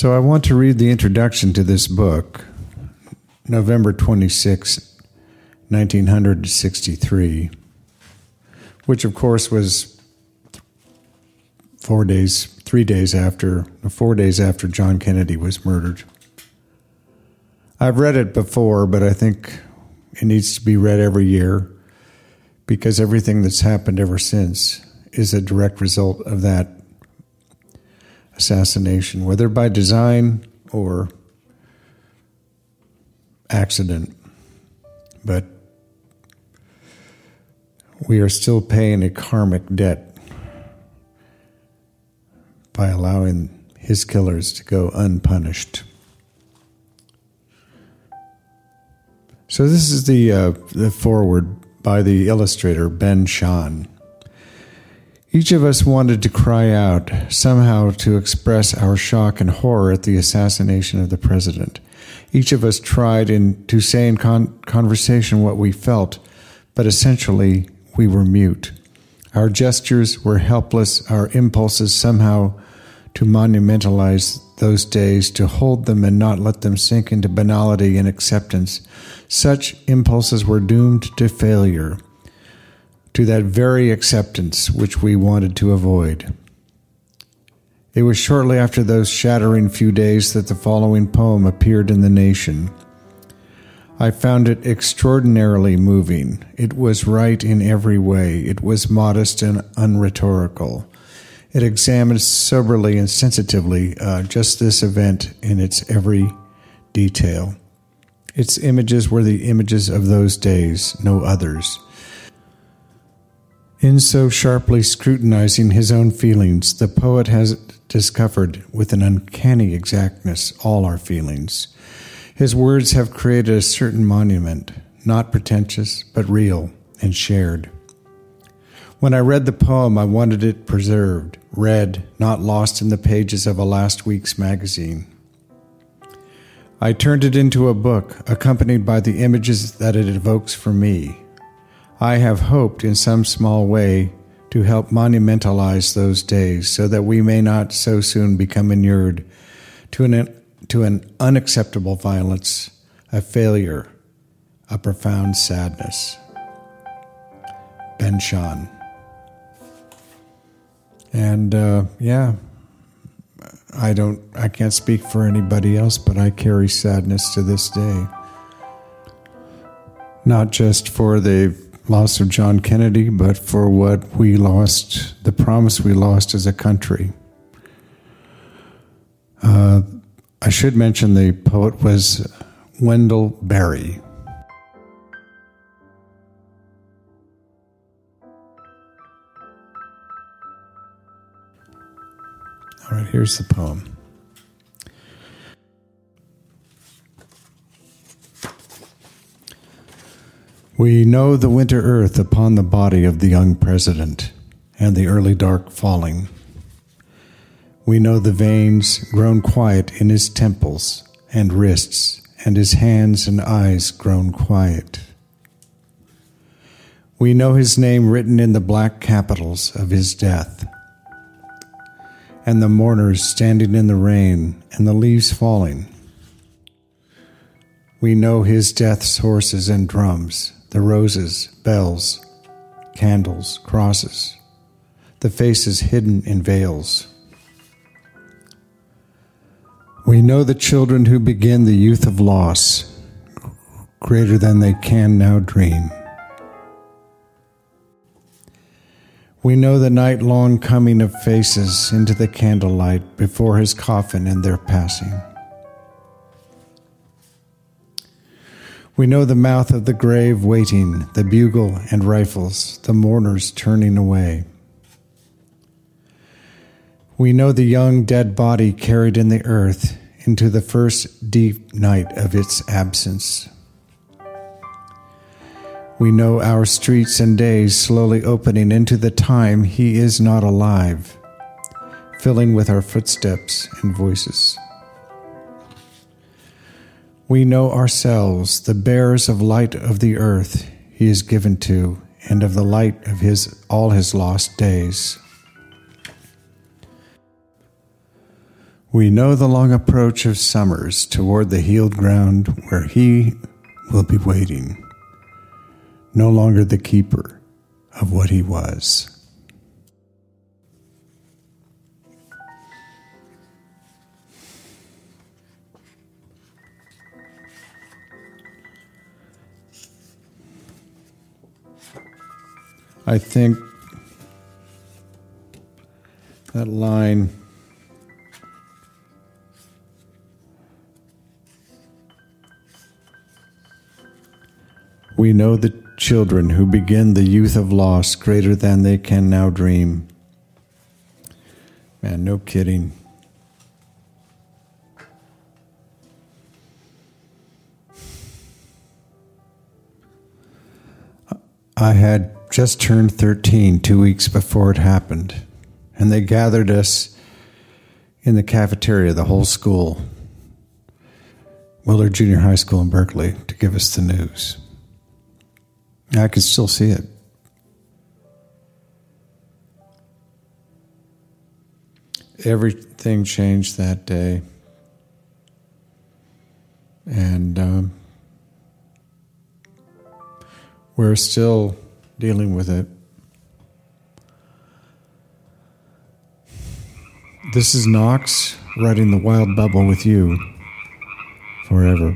So I want to read the introduction to this book, November 26, 1963, which of course was four days, three days after, four days after John Kennedy was murdered. I've read it before, but I think it needs to be read every year because everything that's happened ever since is a direct result of that assassination, whether by design or accident. But we are still paying a karmic debt by allowing his killers to go unpunished. So this is the uh, the foreword by the illustrator Ben Shahn. Each of us wanted to cry out, somehow to express our shock and horror at the assassination of the president. Each of us tried in, to say in con- conversation what we felt, but essentially we were mute. Our gestures were helpless, our impulses somehow to monumentalize those days, to hold them and not let them sink into banality and acceptance. Such impulses were doomed to failure to that very acceptance which we wanted to avoid. It was shortly after those shattering few days that the following poem appeared in The Nation. I found it extraordinarily moving. It was right in every way. It was modest and unrhetorical. It examined soberly and sensitively uh, just this event in its every detail. Its images were the images of those days, no others. In so sharply scrutinizing his own feelings, the poet has discovered with an uncanny exactness all our feelings. His words have created a certain monument, not pretentious, but real and shared. When I read the poem, I wanted it preserved, read, not lost in the pages of a last week's magazine. I turned it into a book, accompanied by the images that it evokes for me, I have hoped in some small way to help monumentalize those days so that we may not so soon become inured to an, to an unacceptable violence, a failure, a profound sadness. Ben Shahn. And uh, yeah, I don't, I can't speak for anybody else, but I carry sadness to this day. Not just for the loss of John Kennedy, but for what we lost, the promise we lost as a country. Uh, I should mention the poet was Wendell Berry. All right, here's the poem. We know the winter earth upon the body of the young president and the early dark falling. We know the veins grown quiet in his temples and wrists, and his hands and eyes grown quiet. We know his name written in the black capitals of his death, and the mourners standing in the rain and the leaves falling. We know his death's horses and drums the roses, bells, candles, crosses, the faces hidden in veils. We know the children who begin the youth of loss greater than they can now dream. We know the night long coming of faces into the candlelight before his coffin and their passing. We know the mouth of the grave waiting, the bugle and rifles, the mourners turning away. We know the young dead body carried in the earth into the first deep night of its absence. We know our streets and days slowly opening into the time he is not alive, filling with our footsteps and voices. We know ourselves, the bearers of light of the earth he is given to, and of the light of his all his lost days. We know the long approach of summers toward the healed ground where he will be waiting, no longer the keeper of what he was. I think that line We know the children who begin the youth of loss greater than they can now dream. Man, no kidding. I had just turned 13 two weeks before it happened, and they gathered us in the cafeteria, the whole school, Willard Junior High School in Berkeley, to give us the news. I can still see it. Everything changed that day. And um, we're still dealing with it. This is Knox riding the wild bubble with you forever.